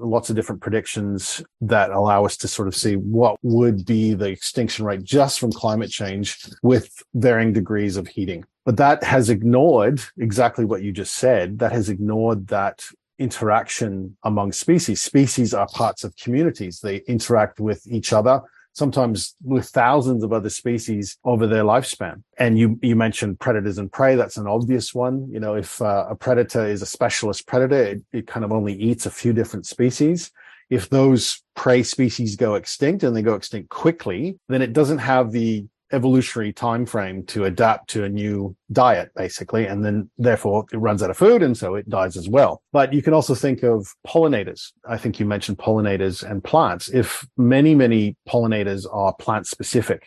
lots of different predictions that allow us to sort of see what would be the extinction rate just from climate change with varying degrees of heating. But that has ignored exactly what you just said. That has ignored that interaction among species. Species are parts of communities. They interact with each other sometimes with thousands of other species over their lifespan. And you, you mentioned predators and prey. That's an obvious one. You know, if uh, a predator is a specialist predator, it, it kind of only eats a few different species. If those prey species go extinct and they go extinct quickly, then it doesn't have the evolutionary time frame to adapt to a new diet basically and then therefore it runs out of food and so it dies as well. But you can also think of pollinators. I think you mentioned pollinators and plants. If many many pollinators are plant specific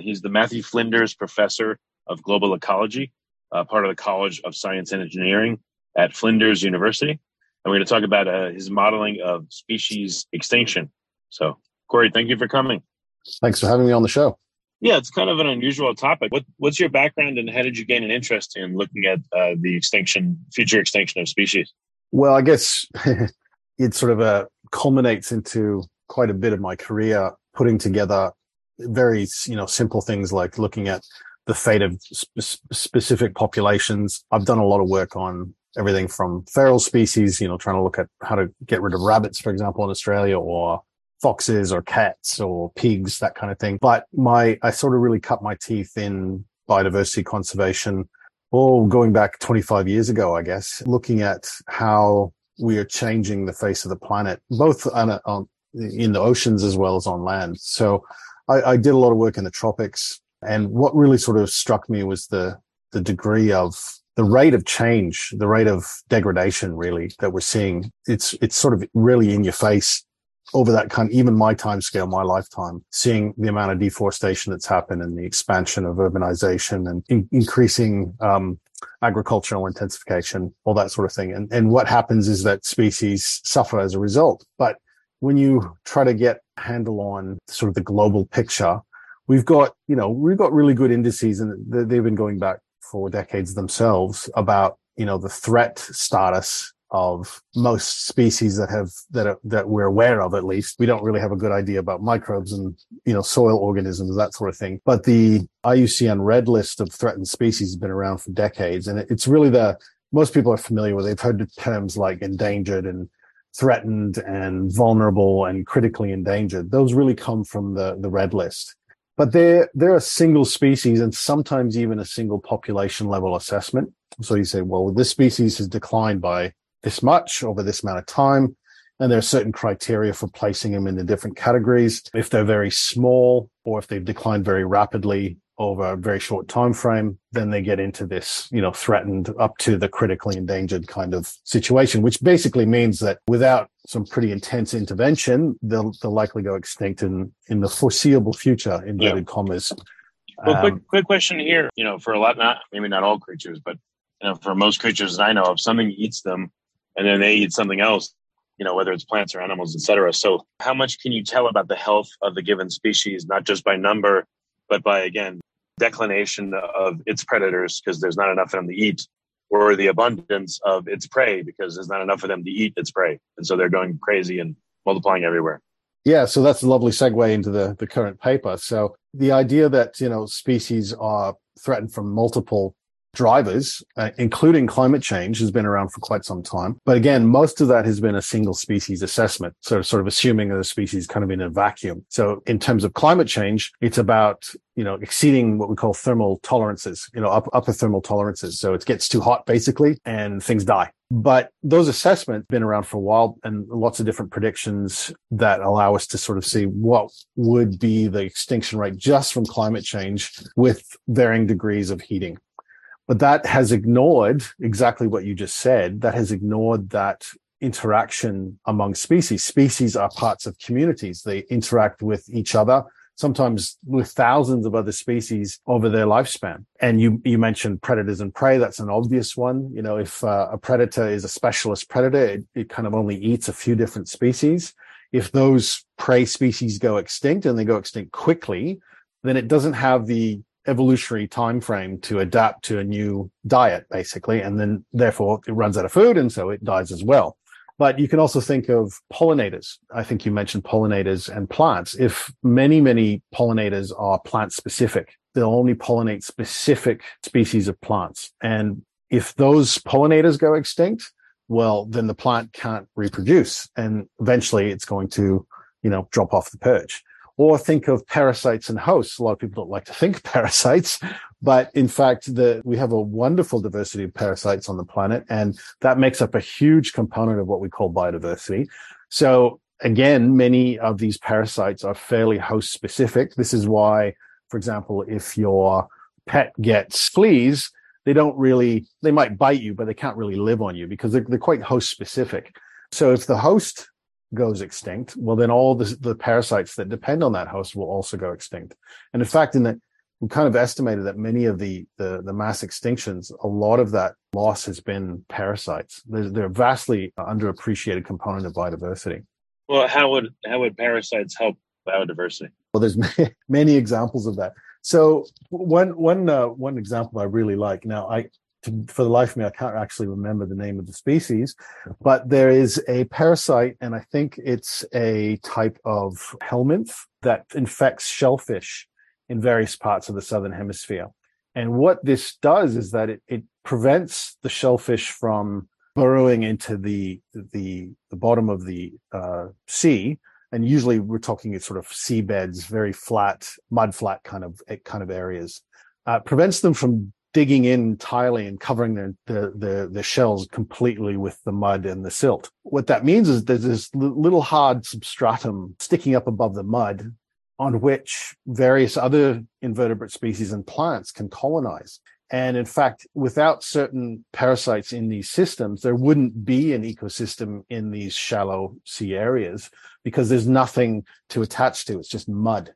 he's the Matthew Flinders Professor of Global Ecology, uh, part of the College of Science and Engineering at Flinders University. And we're going to talk about uh, his modeling of species extinction. So, Corey, thank you for coming. Thanks for having me on the show. Yeah, it's kind of an unusual topic. What, what's your background and how did you gain an interest in looking at uh, the extinction, future extinction of species? Well, I guess it sort of uh, culminates into quite a bit of my career putting together very you know simple things like looking at the fate of sp- specific populations. I've done a lot of work on everything from feral species, you know, trying to look at how to get rid of rabbits, for example, in Australia, or foxes or cats or pigs, that kind of thing. But my, I sort of really cut my teeth in biodiversity conservation, all going back 25 years ago, I guess, looking at how we are changing the face of the planet, both on, on in the oceans as well as on land. So I, I did a lot of work in the tropics, and what really sort of struck me was the the degree of the rate of change, the rate of degradation, really that we're seeing. It's it's sort of really in your face over that kind, even my time scale, my lifetime, seeing the amount of deforestation that's happened and the expansion of urbanization and in, increasing um, agricultural intensification, all that sort of thing. And and what happens is that species suffer as a result. But when you try to get handle on sort of the global picture, we've got, you know, we've got really good indices and they've been going back for decades themselves about, you know, the threat status of most species that have that are, that we're aware of at least. We don't really have a good idea about microbes and you know soil organisms that sort of thing. But the IUCN red list of threatened species has been around for decades and it's really the most people are familiar with they've heard the terms like endangered and threatened and vulnerable and critically endangered. Those really come from the, the red list. But they're, they're a single species and sometimes even a single population level assessment. So you say, well, this species has declined by this much over this amount of time. And there are certain criteria for placing them in the different categories. If they're very small or if they've declined very rapidly, over a very short time frame, then they get into this, you know, threatened up to the critically endangered kind of situation, which basically means that without some pretty intense intervention, they'll they'll likely go extinct in in the foreseeable future, inverted yeah. commas. Well, um, quick quick question here. You know, for a lot, not maybe not all creatures, but you know, for most creatures that I know of, something eats them, and then they eat something else. You know, whether it's plants or animals, etc. So, how much can you tell about the health of the given species, not just by number, but by again declination of its predators because there's not enough for them to eat, or the abundance of its prey because there's not enough for them to eat its prey. And so they're going crazy and multiplying everywhere. Yeah, so that's a lovely segue into the, the current paper. So the idea that, you know, species are threatened from multiple drivers, uh, including climate change, has been around for quite some time. But again, most of that has been a single species assessment. So sort of assuming that a species kind of in a vacuum. So in terms of climate change, it's about, you know, exceeding what we call thermal tolerances, you know, up, upper thermal tolerances. So it gets too hot basically and things die. But those assessments been around for a while and lots of different predictions that allow us to sort of see what would be the extinction rate just from climate change with varying degrees of heating. But that has ignored exactly what you just said. That has ignored that interaction among species. Species are parts of communities. They interact with each other, sometimes with thousands of other species over their lifespan. And you, you mentioned predators and prey. That's an obvious one. You know, if uh, a predator is a specialist predator, it, it kind of only eats a few different species. If those prey species go extinct and they go extinct quickly, then it doesn't have the evolutionary time frame to adapt to a new diet, basically, and then therefore it runs out of food, and so it dies as well. But you can also think of pollinators. I think you mentioned pollinators and plants. If many, many pollinators are plant specific, they'll only pollinate specific species of plants. And if those pollinators go extinct, well, then the plant can't reproduce and eventually it's going to, you know, drop off the perch or think of parasites and hosts. A lot of people don't like to think parasites, but in fact, the, we have a wonderful diversity of parasites on the planet, and that makes up a huge component of what we call biodiversity. So again, many of these parasites are fairly host specific. This is why, for example, if your pet gets fleas, they don't really, they might bite you, but they can't really live on you because they're, they're quite host specific. So if the host goes extinct, well, then all the, the parasites that depend on that host will also go extinct. And in fact, in the, we kind of estimated that many of the, the, the mass extinctions, a lot of that loss has been parasites. They're, they're a vastly underappreciated component of biodiversity. Well, how would how would parasites help biodiversity? Well, there's many, many examples of that. So one one uh, one example I really like. Now, I to, for the life of me, I can't actually remember the name of the species, but there is a parasite, and I think it's a type of helminth that infects shellfish in various parts of the southern hemisphere. And what this does is that it, it prevents the shellfish from burrowing into the the, the bottom of the uh, sea. And usually, we're talking sort of seabeds, very flat, mud flat kind of kind of areas. Uh, prevents them from digging in entirely and covering the, the, the, the, shells completely with the mud and the silt. What that means is there's this little hard substratum sticking up above the mud on which various other invertebrate species and plants can colonize. And in fact, without certain parasites in these systems, there wouldn't be an ecosystem in these shallow sea areas because there's nothing to attach to. It's just mud.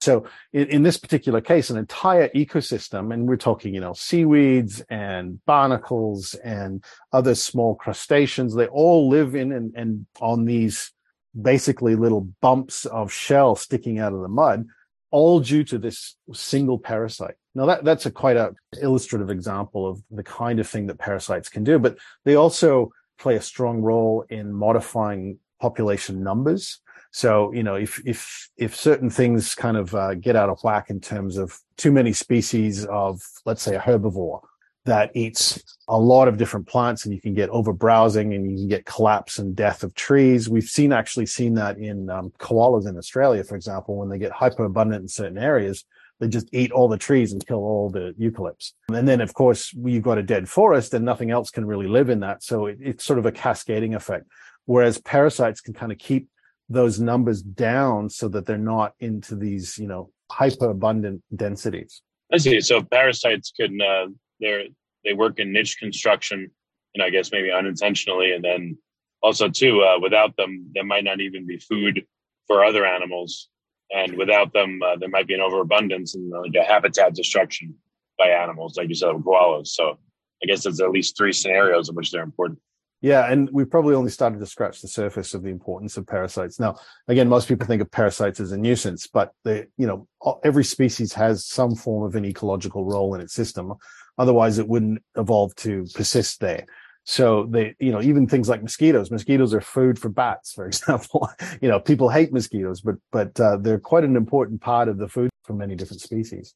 So in, in, this particular case, an entire ecosystem, and we're talking, you know, seaweeds and barnacles and other small crustaceans, they all live in and, and on these basically little bumps of shell sticking out of the mud, all due to this single parasite. Now that, that's a quite a illustrative example of the kind of thing that parasites can do, but they also play a strong role in modifying population numbers. So, you know, if, if, if certain things kind of uh, get out of whack in terms of too many species of, let's say, a herbivore that eats a lot of different plants and you can get over browsing and you can get collapse and death of trees. We've seen actually seen that in um, koalas in Australia, for example, when they get hyperabundant in certain areas, they just eat all the trees and kill all the eucalypts. And then, of course, you've got a dead forest and nothing else can really live in that. So it, it's sort of a cascading effect. Whereas parasites can kind of keep those numbers down so that they're not into these, you know, hyper abundant densities. I see. So parasites can uh, they they work in niche construction, and I guess maybe unintentionally, and then also too uh, without them there might not even be food for other animals, and without them uh, there might be an overabundance and like a habitat destruction by animals, like you said, with koalas. So I guess there's at least three scenarios in which they're important. Yeah, and we've probably only started to scratch the surface of the importance of parasites. Now, again, most people think of parasites as a nuisance, but they, you know, every species has some form of an ecological role in its system. Otherwise, it wouldn't evolve to persist there. So they, you know, even things like mosquitoes. Mosquitoes are food for bats, for example. you know, people hate mosquitoes, but but uh, they're quite an important part of the food for many different species.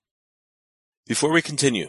Before we continue,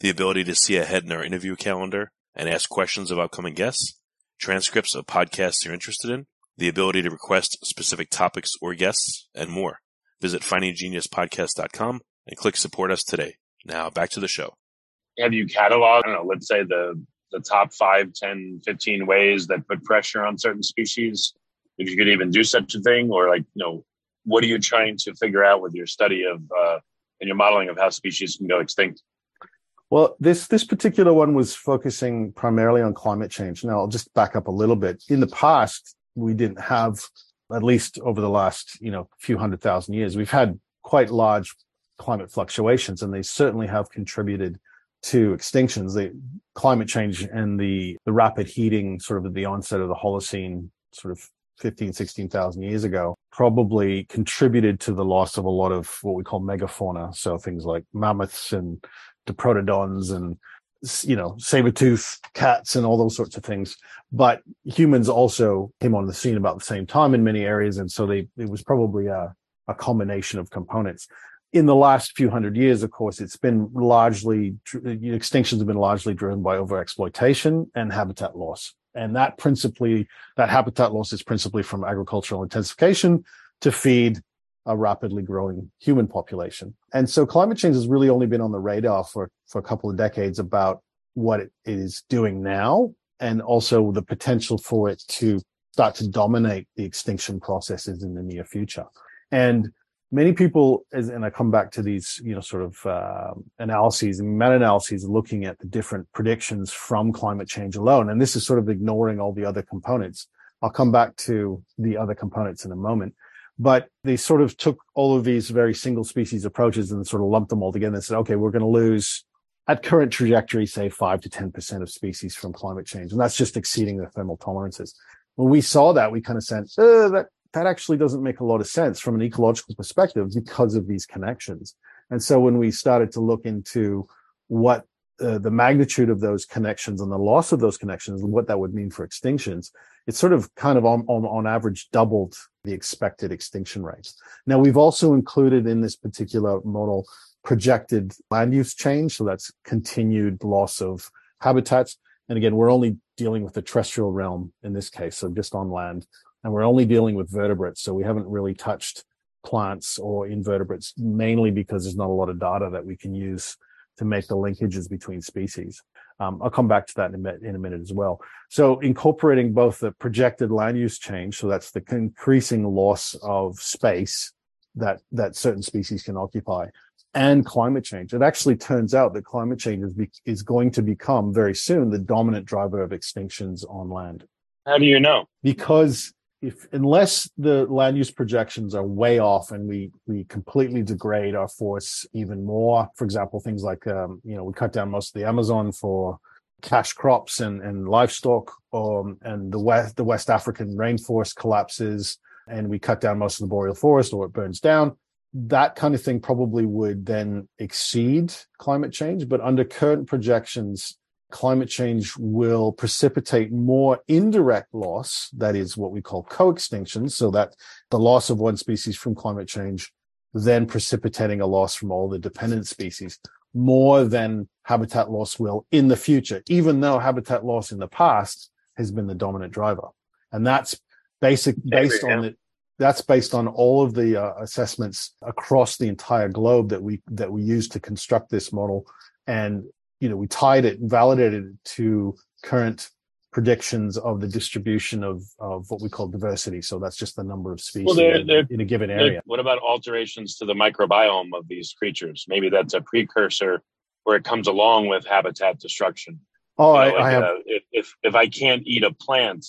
the ability to see ahead in our interview calendar and ask questions of upcoming guests, transcripts of podcasts you're interested in, the ability to request specific topics or guests, and more. Visit findinggeniuspodcast.com and click support us today. Now back to the show. Have you cataloged, I don't know, let's say the, the top 5, 10, 15 ways that put pressure on certain species? If you could even do such a thing, or like, you know, what are you trying to figure out with your study of uh, and your modeling of how species can go extinct? Well, this this particular one was focusing primarily on climate change. Now, I'll just back up a little bit. In the past, we didn't have, at least over the last you know few hundred thousand years, we've had quite large climate fluctuations, and they certainly have contributed to extinctions. The climate change and the the rapid heating, sort of at the onset of the Holocene, sort of 15, 16,000 years ago, probably contributed to the loss of a lot of what we call megafauna. So things like mammoths and diprotodons and you know saber-tooth cats and all those sorts of things. But humans also came on the scene about the same time in many areas and so they it was probably a, a combination of components. In the last few hundred years of course it's been largely extinctions have been largely driven by overexploitation and habitat loss. And that principally that habitat loss is principally from agricultural intensification to feed a rapidly growing human population. And so climate change has really only been on the radar for, for a couple of decades about what it is doing now and also the potential for it to start to dominate the extinction processes in the near future. And many people, as, and I come back to these, you know, sort of uh, analyses and meta-analyses looking at the different predictions from climate change alone. And this is sort of ignoring all the other components. I'll come back to the other components in a moment. But they sort of took all of these very single species approaches and sort of lumped them all together and said, okay, we're going to lose at current trajectory, say five to 10% of species from climate change. And that's just exceeding the thermal tolerances. When we saw that, we kind of said, uh, that, that actually doesn't make a lot of sense from an ecological perspective because of these connections. And so when we started to look into what uh, the magnitude of those connections and the loss of those connections and what that would mean for extinctions, it's sort of kind of on, on, on average doubled the expected extinction rates. Now, we've also included in this particular model projected land use change. So that's continued loss of habitats. And again, we're only dealing with the terrestrial realm in this case, so just on land. And we're only dealing with vertebrates. So we haven't really touched plants or invertebrates, mainly because there's not a lot of data that we can use to make the linkages between species. Um, I'll come back to that in a, minute, in a minute as well. So incorporating both the projected land use change, so that's the increasing loss of space that that certain species can occupy, and climate change. It actually turns out that climate change is, be, is going to become very soon the dominant driver of extinctions on land. How do you know? Because if unless the land use projections are way off and we we completely degrade our forest even more for example things like um, you know we cut down most of the amazon for cash crops and, and livestock um, and the west the west african rainforest collapses and we cut down most of the boreal forest or it burns down that kind of thing probably would then exceed climate change. But under current projections climate change will precipitate more indirect loss, that is what we call co-extinction, so that the loss of one species from climate change then precipitating a loss from all the dependent species more than habitat loss will in the future, even though habitat loss in the past has been the dominant driver. And that's basic based on it. That's based on all of the uh, assessments across the entire globe that we that we use to construct this model. And you know, we tied it and validated it to current predictions of the distribution of, of what we call diversity. So that's just the number of species well, they're, they're, in a given area. What about alterations to the microbiome of these creatures? Maybe that's a precursor where it comes along with habitat destruction. Oh, you know, I, like, I have... Uh, if, if, if I can't eat a plant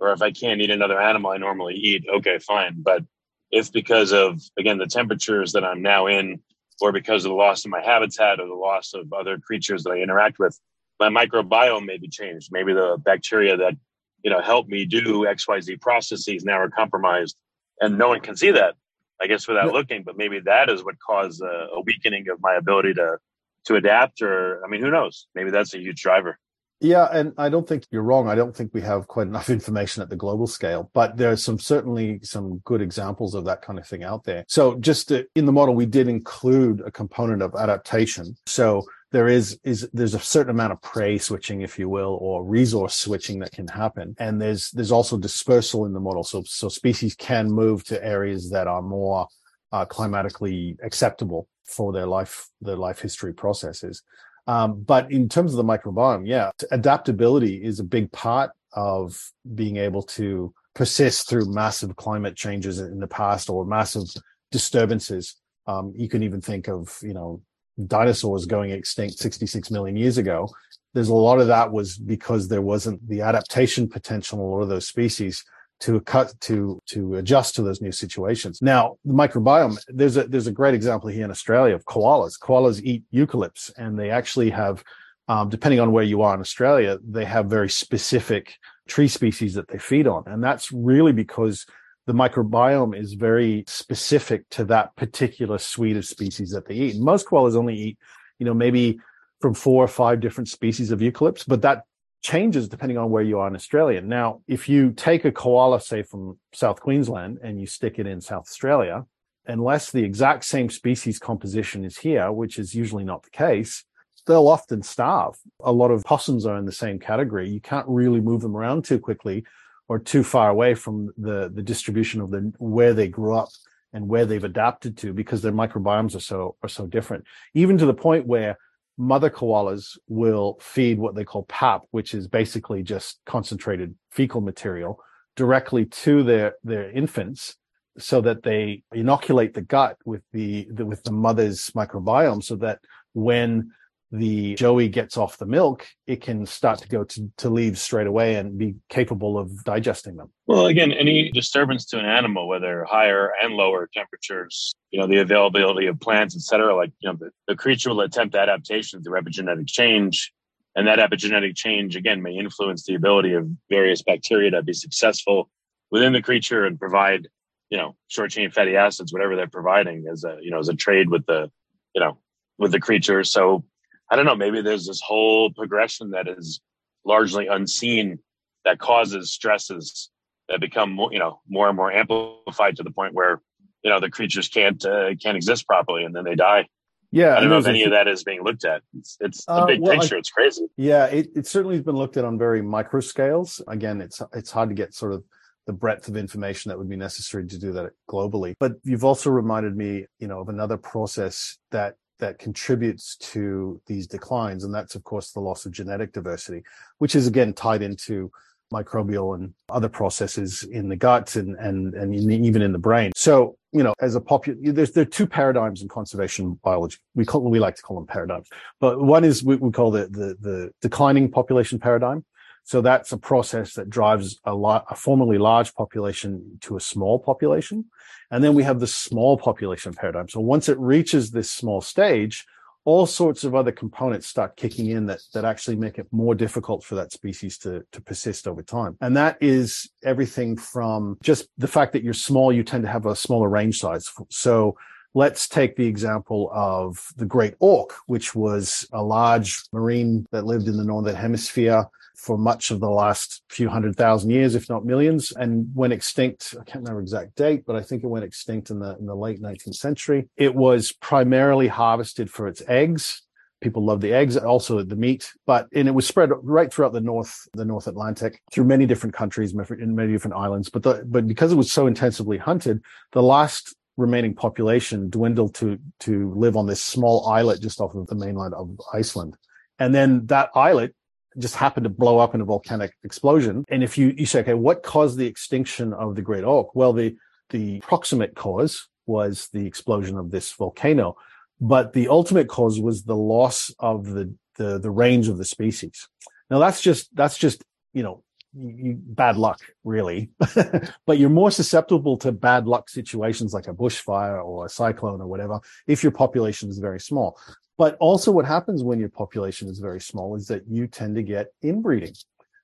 or if I can't eat another animal I normally eat, okay, fine. But if because of, again, the temperatures that I'm now in or because of the loss of my habitat or the loss of other creatures that I interact with, my microbiome may be changed. Maybe the bacteria that you know help me do XYZ processes now are compromised, and no one can see that. I guess without looking, but maybe that is what caused a, a weakening of my ability to to adapt. Or I mean, who knows? Maybe that's a huge driver. Yeah, and I don't think you're wrong. I don't think we have quite enough information at the global scale, but there are some certainly some good examples of that kind of thing out there. So just to, in the model, we did include a component of adaptation. So there is is there's a certain amount of prey switching, if you will, or resource switching that can happen, and there's there's also dispersal in the model. So so species can move to areas that are more uh, climatically acceptable for their life their life history processes. Um, but in terms of the microbiome, yeah, adaptability is a big part of being able to persist through massive climate changes in the past or massive disturbances. Um, you can even think of, you know, dinosaurs going extinct 66 million years ago. There's a lot of that was because there wasn't the adaptation potential in a lot of those species to cut to to adjust to those new situations. Now, the microbiome, there's a there's a great example here in Australia of koalas. Koalas eat eucalypts, and they actually have, um, depending on where you are in Australia, they have very specific tree species that they feed on, and that's really because the microbiome is very specific to that particular suite of species that they eat. most koalas only eat, you know, maybe from four or five different species of eucalypts, but that changes depending on where you are in Australia. Now, if you take a koala, say from South Queensland, and you stick it in South Australia, unless the exact same species composition is here, which is usually not the case, they'll often starve. A lot of possums are in the same category. You can't really move them around too quickly or too far away from the, the distribution of the where they grew up and where they've adapted to because their microbiomes are so are so different. Even to the point where mother koalas will feed what they call pap, which is basically just concentrated fecal material directly to their, their infants so that they inoculate the gut with the, the with the mother's microbiome so that when the joey gets off the milk, it can start to go to, to leaves straight away and be capable of digesting them. Well, again, any disturbance to an animal, whether higher and lower temperatures, you know, the availability of plants, etc like, you know, the, the creature will attempt adaptation through epigenetic change. And that epigenetic change, again, may influence the ability of various bacteria to be successful within the creature and provide, you know, short chain fatty acids, whatever they're providing as a, you know, as a trade with the, you know, with the creature. So I don't know, maybe there's this whole progression that is largely unseen that causes stresses that become more, you know, more and more amplified to the point where, you know, the creatures can't, uh, can't exist properly and then they die. Yeah. I don't know if any of that is being looked at. It's, it's the uh, big well, picture. I, it's crazy. Yeah. It, it certainly has been looked at on very micro scales. Again, it's, it's hard to get sort of the breadth of information that would be necessary to do that globally. But you've also reminded me, you know, of another process that that contributes to these declines. And that's, of course, the loss of genetic diversity, which is again tied into microbial and other processes in the gut and, and, and in the, even in the brain. So, you know, as a popular, there's, there are two paradigms in conservation biology. We call, we like to call them paradigms, but one is we, we call the, the, the declining population paradigm. So that's a process that drives a, lot, a formerly large population to a small population. And then we have the small population paradigm. So once it reaches this small stage, all sorts of other components start kicking in that, that actually make it more difficult for that species to, to persist over time. And that is everything from just the fact that you're small, you tend to have a smaller range size. So let's take the example of the great auk, which was a large marine that lived in the northern hemisphere for much of the last few hundred thousand years, if not millions, and went extinct. I can't remember exact date, but I think it went extinct in the in the late 19th century. It was primarily harvested for its eggs. People love the eggs, also the meat, but and it was spread right throughout the North, the North Atlantic, through many different countries, in many different islands. But the, but because it was so intensively hunted, the last remaining population dwindled to to live on this small islet just off of the mainland of Iceland. And then that islet just happened to blow up in a volcanic explosion. And if you, you say, okay, what caused the extinction of the great auk? Well, the, the proximate cause was the explosion of this volcano, but the ultimate cause was the loss of the, the, the range of the species. Now that's just, that's just, you know, you, bad luck, really. but you're more susceptible to bad luck situations like a bushfire or a cyclone or whatever if your population is very small. But also, what happens when your population is very small is that you tend to get inbreeding.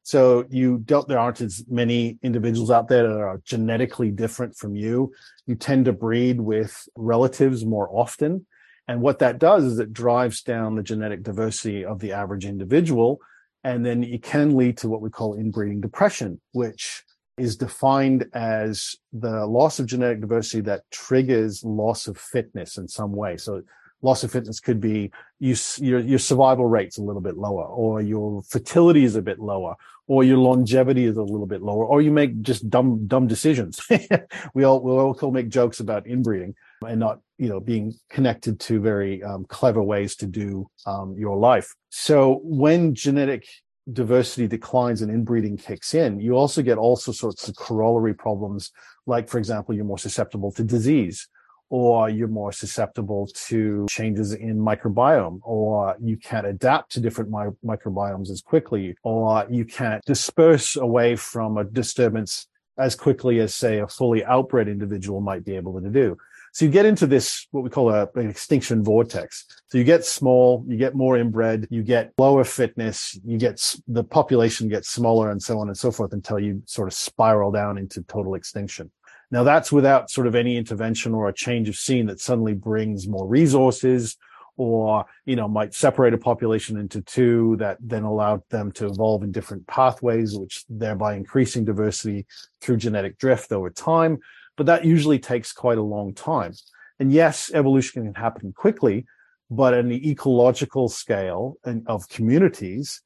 So you don't, there aren't as many individuals out there that are genetically different from you. You tend to breed with relatives more often. And what that does is it drives down the genetic diversity of the average individual. And then it can lead to what we call inbreeding depression, which is defined as the loss of genetic diversity that triggers loss of fitness in some way. So loss of fitness could be you, your, your survival rate's a little bit lower, or your fertility is a bit lower, or your longevity is a little bit lower, or you make just dumb, dumb decisions. we all, we all make jokes about inbreeding and not, you know, being connected to very um, clever ways to do um, your life. So when genetic diversity declines and inbreeding kicks in, you also get also sorts of corollary problems. Like, for example, you're more susceptible to disease or you're more susceptible to changes in microbiome, or you can't adapt to different mi- microbiomes as quickly, or you can't disperse away from a disturbance as quickly as, say, a fully outbred individual might be able to do. So you get into this, what we call a, an extinction vortex. So you get small, you get more inbred, you get lower fitness, you get the population gets smaller and so on and so forth until you sort of spiral down into total extinction. Now that's without sort of any intervention or a change of scene that suddenly brings more resources or, you know, might separate a population into two that then allowed them to evolve in different pathways, which thereby increasing diversity through genetic drift over time. But that usually takes quite a long time. And yes, evolution can happen quickly, but in the ecological scale of communities,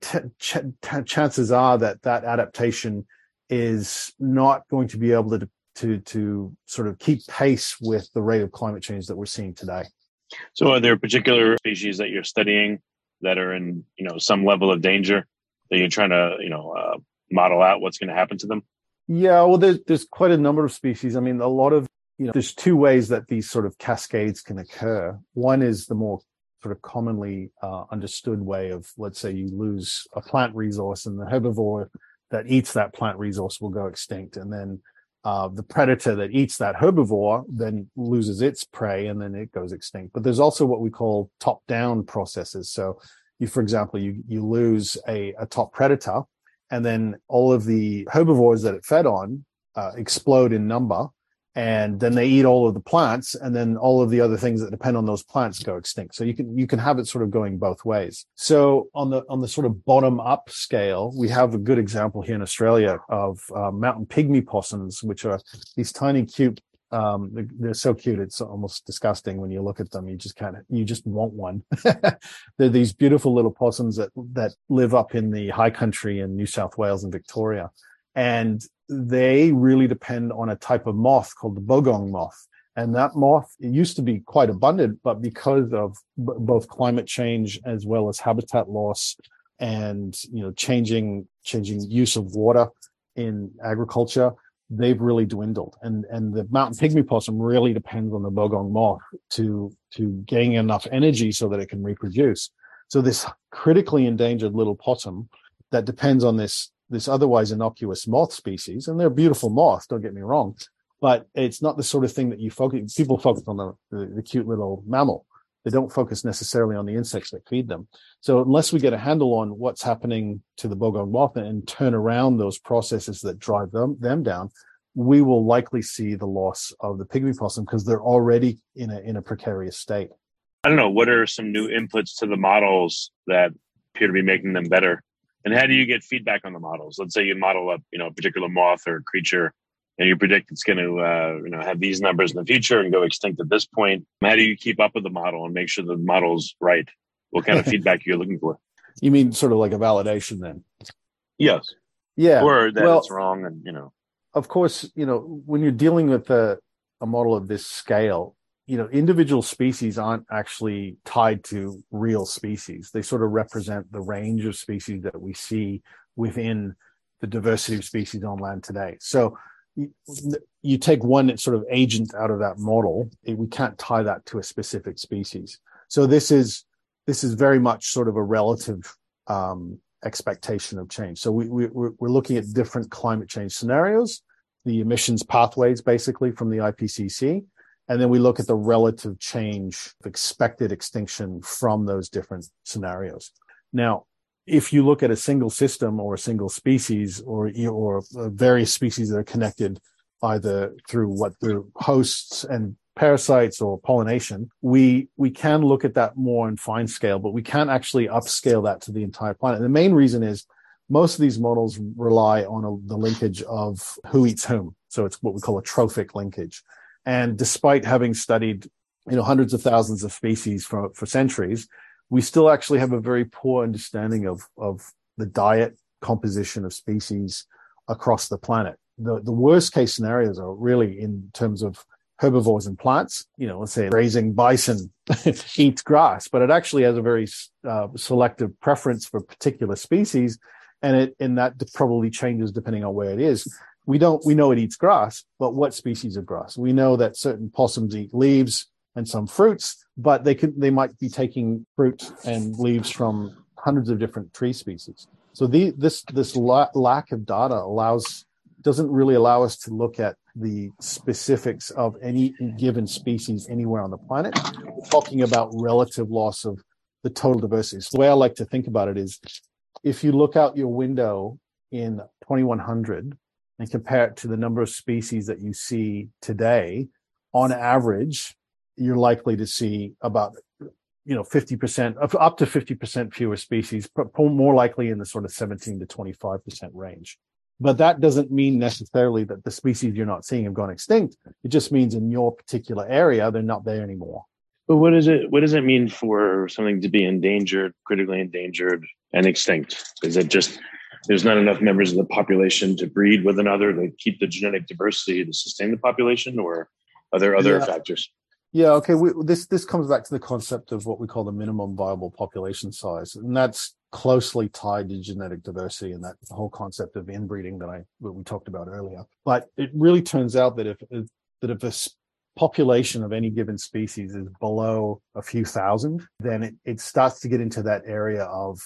t- ch- t- chances are that that adaptation is not going to be able to to to sort of keep pace with the rate of climate change that we're seeing today. So, are there particular species that you're studying that are in you know some level of danger that you're trying to you know uh, model out what's going to happen to them? Yeah, well, there's there's quite a number of species. I mean, a lot of you know, there's two ways that these sort of cascades can occur. One is the more sort of commonly uh, understood way of, let's say, you lose a plant resource, and the herbivore that eats that plant resource will go extinct, and then uh, the predator that eats that herbivore then loses its prey and then it goes extinct. But there's also what we call top down processes. So you, for example, you, you lose a, a top predator and then all of the herbivores that it fed on uh, explode in number and then they eat all of the plants and then all of the other things that depend on those plants go extinct. So you can you can have it sort of going both ways. So on the on the sort of bottom up scale we have a good example here in australia of uh, mountain pygmy possums which are these tiny cute um, they're, they're, so cute it's almost disgusting when you look at them. You just kind of you just want one. They're these beautiful little possums that that live up in the high country in new south wales and victoria. And they really depend on a type of moth called the bogong moth. And that moth, it used to be quite abundant, but because of b- both climate change as well as habitat loss and, you know, changing, changing use of water in agriculture, they've really dwindled. And, and the mountain pygmy possum really depends on the bogong moth to, to gain enough energy so that it can reproduce. So this critically endangered little possum that depends on this this otherwise innocuous moth species, and they're beautiful moths. Don't get me wrong, but it's not the sort of thing that you focus. People focus on the, the, the cute little mammal. They don't focus necessarily on the insects that feed them. So unless we get a handle on what's happening to the bogong moth and turn around those processes that drive them them down, we will likely see the loss of the pygmy possum because they're already in a in a precarious state. I don't know. What are some new inputs to the models that appear to be making them better? And how do you get feedback on the models? Let's say you model up, you know, a particular moth or creature, and you predict it's going to, uh, you know, have these numbers in the future and go extinct at this point. How do you keep up with the model and make sure the model's right? What kind of feedback are you're looking for? You mean sort of like a validation then? Yes. Yeah. Or that well, it's wrong, and you know. Of course, you know when you're dealing with a, a model of this scale, you know, individual species aren't actually tied to real species. They sort of represent the range of species that we see within the diversity of species on land today. So you, take one sort of agent out of that model, we can't tie that to a specific species. So this is this is very much sort of a relative um, expectation of change. So we, we we're, we're looking at different climate change scenarios, the emissions pathways basically from the IPCC, and then we look at the relative change of expected extinction from those different scenarios. Now, if you look at a single system or a single species or or uh, various species that are connected either through what the hosts and parasites or pollination, we we can look at that more in fine scale, but we can't actually upscale that to the entire planet. And the main reason is most of these models rely on a, the linkage of who eats whom. So it's what we call a trophic linkage. And despite having studied, you know, hundreds of thousands of species for, for centuries, we still actually have a very poor understanding of, of the diet composition of species across the planet. The, the worst case scenarios are really in terms of herbivores and plants. You know, let's say grazing bison eats grass, but it actually has a very uh, selective preference for particular species, and it and that probably changes depending on where it is. We don't we know it eats grass, but what species of grass? We know that certain possums eat leaves and some fruits, but they could they might be taking fruit and leaves from hundreds of different tree species. So the, this this la- lack of data allows doesn't really allow us to look at the specifics of any given species anywhere on the planet. We're talking about relative loss of the total diversity. So the way I like to think about it is if you look out your window in 2100 and compare it to the number of species that you see today, on average, you're likely to see about you know 50% up to 50% fewer species more likely in the sort of 17 to 25% range but that doesn't mean necessarily that the species you're not seeing have gone extinct. It just means in your particular area, they're not there anymore. But what does it what does it mean for something to be endangered, critically endangered, and extinct? Is it just there's not enough members of the population to breed with another to keep the genetic diversity to sustain the population, or are there other yeah. factors? Yeah, okay. We, this this comes back to the concept of what we call the minimum viable population size, and that's closely tied to genetic diversity and that whole concept of inbreeding that I that we talked about earlier. But it really turns out that if, if that if a population of any given species is below a few thousand, then it, it starts to get into that area of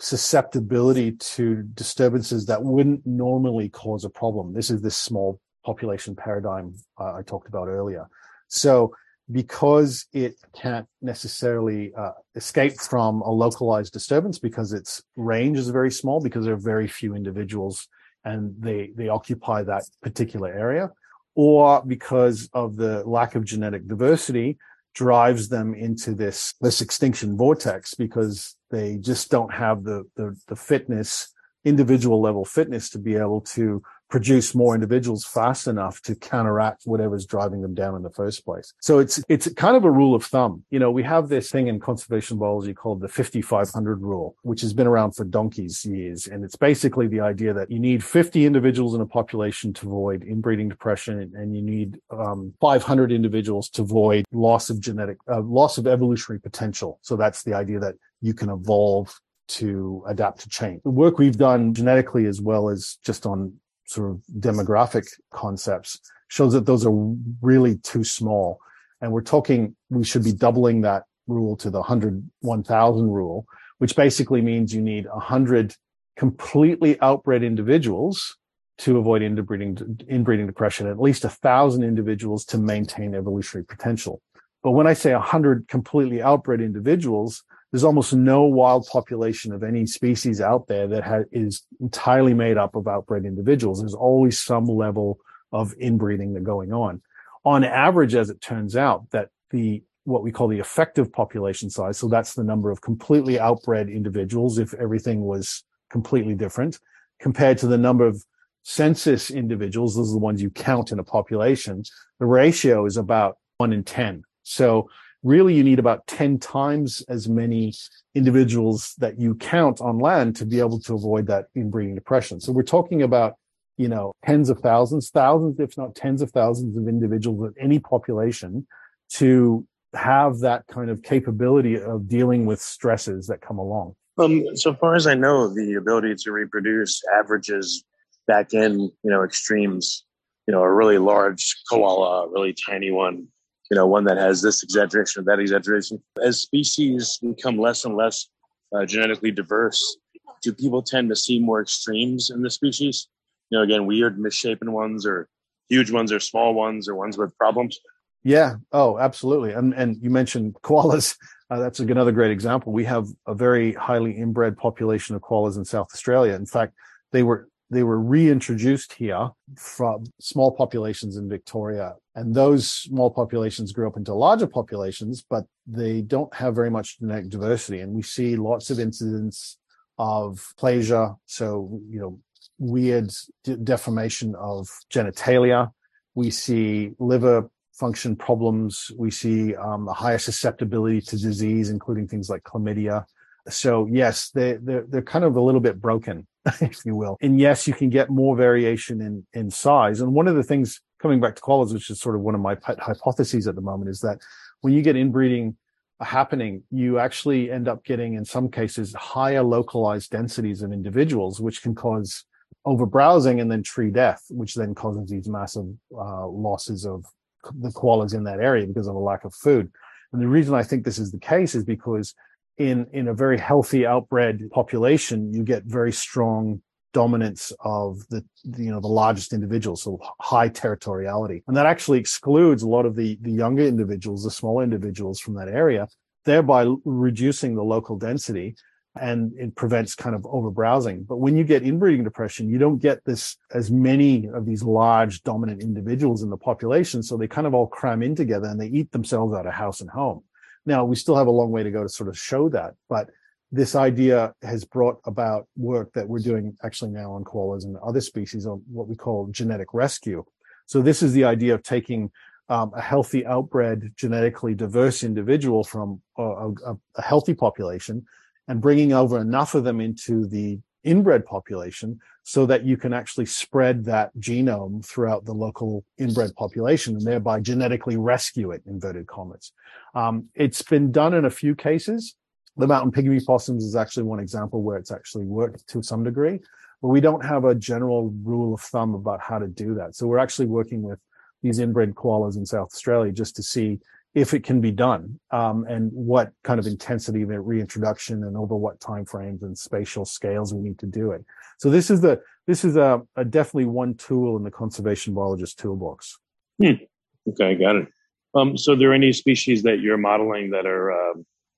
susceptibility to disturbances that wouldn't normally cause a problem. This is this small population paradigm uh, I talked about earlier. So because it can't necessarily uh, escape from a localized disturbance because its range is very small because there are very few individuals and they they occupy that particular area or because of the lack of genetic diversity drives them into this this extinction vortex because they just don't have the the, the fitness individual level fitness to be able to produce more individuals fast enough to counteract whatever's driving them down in the first place. So it's it's kind of a rule of thumb. You know, we have this thing in conservation biology called the 5500 rule, which has been around for donkey's years, and it's basically the idea that you need 50 individuals in a population to avoid inbreeding depression, and you need um, 500 individuals to avoid loss of genetic uh, loss of evolutionary potential. So that's the idea that you can evolve to adapt to change. The work we've done genetically as well as just on sort of demographic concepts shows that those are really too small. And we're talking, we should be doubling that rule to the 100, 1000 rule, which basically means you need 100 completely outbred individuals to avoid inbreeding, inbreeding depression, at least a thousand individuals to maintain evolutionary potential. But when I say 100 completely outbred individuals, there's almost no wild population of any species out there that ha- is entirely made up of outbred individuals. There's always some level of inbreeding that going on. On average, as it turns out, that the what we call the effective population size, so that's the number of completely outbred individuals if everything was completely different, compared to the number of census individuals, those are the ones you count in a population, the ratio is about one in 10. So really you need about 10 times as many individuals that you count on land to be able to avoid that inbreeding depression. So we're talking about, you know, tens of thousands, thousands, if not tens of thousands of individuals in any population to have that kind of capability of dealing with stresses that come along. Um, so far as I know, the ability to reproduce averages back in, you know, extremes, you know, a really large koala, a really tiny one, you know, one that has this exaggeration or that exaggeration. As species become less and less uh, genetically diverse, do people tend to see more extremes in the species? You know, again, weird misshapen ones or huge ones or small ones or ones with problems? Yeah. Oh, absolutely. And and you mentioned koalas. Uh, that's another great example. We have a very highly inbred population of koalas in South Australia. In fact, they were they were reintroduced here from small populations in Victoria. And those small populations grew up into larger populations, but they don't have very much genetic diversity. And we see lots of incidents of plasia. So, you know, weird de- deformation of genitalia. We see liver function problems. We see um, a higher susceptibility to disease, including things like chlamydia. So yes, they, they're, they're kind of a little bit broken, if you will. And yes, you can get more variation in, in size. And one of the things coming back to koalas, which is sort of one of my hypotheses at the moment, is that when you get inbreeding happening, you actually end up getting, in some cases, higher localized densities of individuals, which can cause overbrowsing and then tree death, which then causes these massive uh, losses of the koalas in that area because of a lack of food. And the reason I think this is the case is because in in a very healthy outbred population, you get very strong dominance of the, the, you know the largest individuals, so high territoriality, and that actually excludes a lot of the the younger individuals, the smaller individuals from that area, thereby reducing the local density and it prevents kind of overbrowsing. But when you get inbreeding depression, you don't get this as many of these large dominant individuals in the population. So they kind of all cram in together and they eat themselves out of house and home. Now we still have a long way to go to sort of show that, but this idea has brought about work that we're doing actually now on koalas and other species on what we call genetic rescue. So this is the idea of taking um, a healthy outbred genetically diverse individual from a, a, a healthy population and bringing over enough of them into the inbred population so that you can actually spread that genome throughout the local inbred population and thereby genetically rescue it, inverted commas. Um, it's been done in a few cases. The mountain pygmy possums is actually one example where it's actually worked to some degree, but we don't have a general rule of thumb about how to do that. So we're actually working with these inbred koalas in South Australia just to see if it can be done um, and what kind of intensity of reintroduction and over what time frames and spatial scales we need to do it so this is the this is a, a definitely one tool in the conservation biologist toolbox hmm. okay got it um, so are there any species that you're modeling that are uh,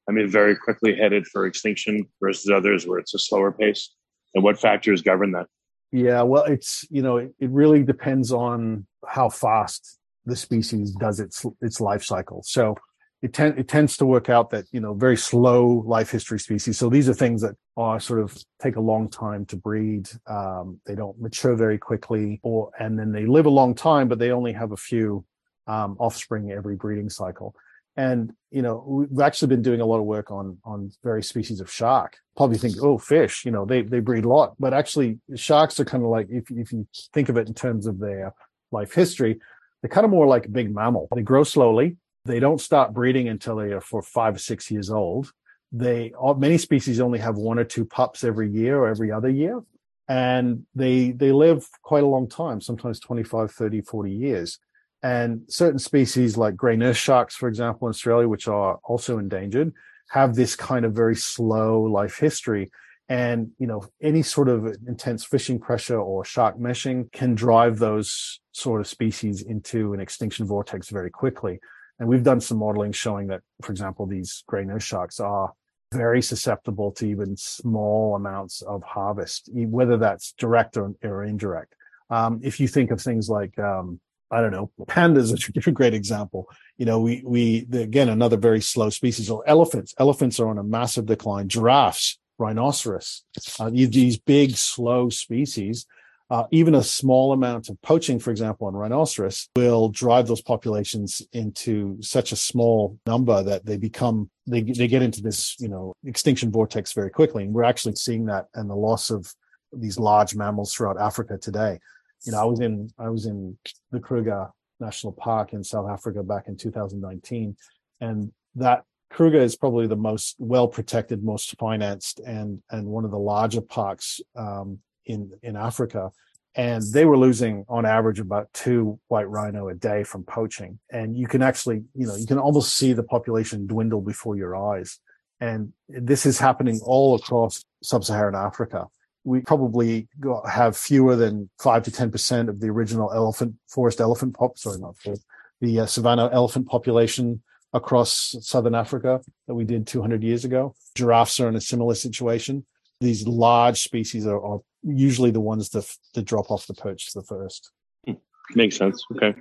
i mean very quickly headed for extinction versus others where it's a slower pace and what factors govern that yeah well it's you know it, it really depends on how fast the species does its its life cycle. So it, ten, it tends to work out that you know very slow life history species. So these are things that are sort of take a long time to breed. Um, they don't mature very quickly, or and then they live a long time, but they only have a few um, offspring every breeding cycle. And you know we've actually been doing a lot of work on on various species of shark. Probably think, oh, fish, you know, they they breed a lot, but actually sharks are kind of like if if you think of it in terms of their life history, they're kind of more like a big mammal. They grow slowly. They don't start breeding until they are for five or six years old. They many species only have one or two pups every year or every other year. And they they live quite a long time, sometimes 25, 30, 40 years. And certain species like gray nurse sharks, for example, in Australia, which are also endangered, have this kind of very slow life history. And you know any sort of intense fishing pressure or shark meshing can drive those sort of species into an extinction vortex very quickly. And we've done some modeling showing that for example these gray nurse sharks are very susceptible to even small amounts of harvest whether that's direct or, or indirect. Um, if you think of things like um, I don't know, pandas are a great example. You know, we, we, again, another very slow species or elephants. Elephants are on a massive decline. Giraffes rhinoceros. Uh, these big, slow species, uh, even a small amount of poaching, for example, on rhinoceros will drive those populations into such a small number that they become they they get into this you know extinction vortex very quickly. And we're actually seeing that and the loss of these large mammals throughout Africa today. You know, I was in I was in the Kruger National Park in South Africa back in 2019, and that Kruger is probably the most well protected, most financed, and and one of the larger parks um, in in Africa. And they were losing on average about two white rhino a day from poaching. And you can actually, you know, you can almost see the population dwindle before your eyes. And this is happening all across sub-Saharan Africa. We probably have fewer than five to ten percent of the original elephant forest elephant pop. Sorry, not forest, the uh, savanna elephant population across southern Africa that we did 200 years ago. Giraffes are in a similar situation. These large species are, are usually the ones that, that drop off the perch the first. Hmm. Makes sense. Okay.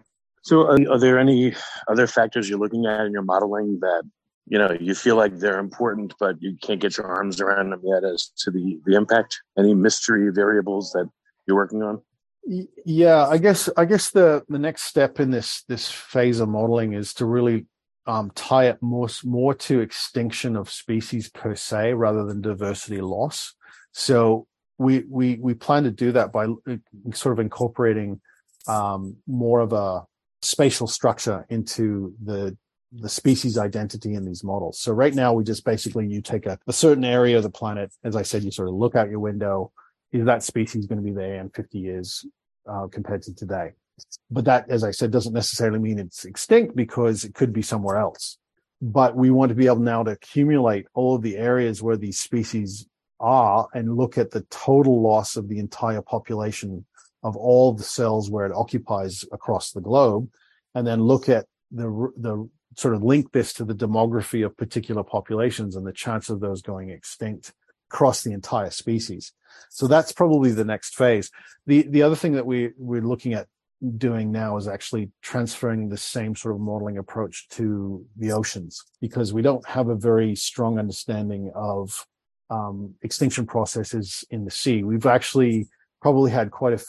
So, are, are there any other factors you're looking at in your modeling that you know you feel like they're important, but you can't get your arms around them yet as to the the impact? Any mystery variables that you're working on? Yeah, I guess I guess the the next step in this this phase of modeling is to really um, tie it more more to extinction of species per se rather than diversity loss. So we we we plan to do that by uh, sort of incorporating um, more of a spatial structure into the the species identity in these models. So right now we just basically you take a, a certain area of the planet, as I said, you sort of look out your window. Is that species going to be there in 50 years uh, compared to today? But that, as I said, doesn't necessarily mean it's extinct because it could be somewhere else. But we want to be able now to accumulate all of the areas where these species are and look at the total loss of the entire population of all the cells where it occupies across the globe, and then look at the the sort of link this to the demography of particular populations and the chance of those going extinct across the entire species. So that's probably the next phase. The the other thing that we we're looking at doing now is actually transferring the same sort of modeling approach to the oceans because we don't have a very strong understanding of um, extinction processes in the sea. We've actually probably had quite a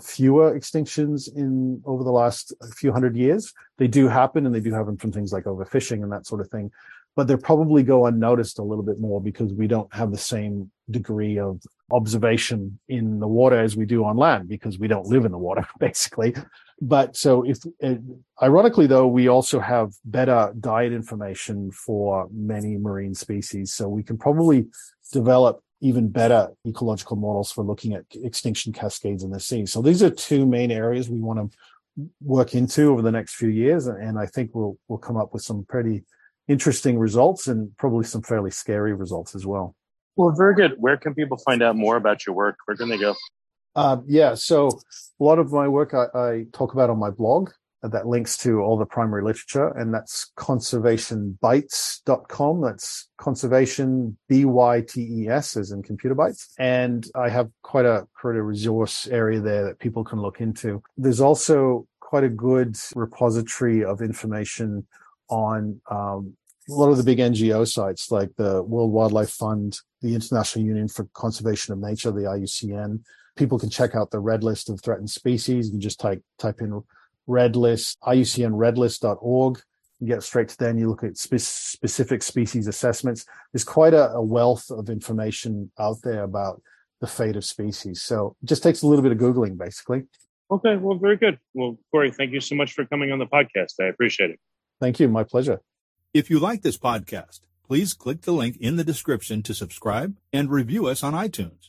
fewer extinctions in over the last few hundred years. They do happen and they do happen from things like overfishing and that sort of thing, but they probably go unnoticed a little bit more because we don't have the same degree of observation in the water as we do on land because we don't live in the water basically but so if ironically though we also have better diet information for many marine species so we can probably develop even better ecological models for looking at extinction cascades in the sea so these are two main areas we want to work into over the next few years and i think we'll we'll come up with some pretty interesting results and probably some fairly scary results as well well, very good. Where can people find out more about your work? Where can they go? Uh, yeah, so a lot of my work I, I, talk about on my blog that links to all the primary literature, and that's conservationbytes.com. That's conservation, B Y T E S, as in computer bytes. And I have quite a, quite a resource area there that people can look into. There's also quite a good repository of information on um, a lot of the big NGO sites like the World Wildlife Fund, the International Union for Conservation of Nature, the IUCN. People can check out the red list of threatened species. You just type type in red list, IUCNredlist.org. You get straight to there and you look at spe- specific species assessments. There's quite a, a wealth of information out there about the fate of species. So it just takes a little bit of Googling, basically. Okay, well, very good. Well, Corey, thank you so much for coming on the podcast. I appreciate it. Thank you. My pleasure. If you like this podcast, please click the link in the description to subscribe and review us on iTunes.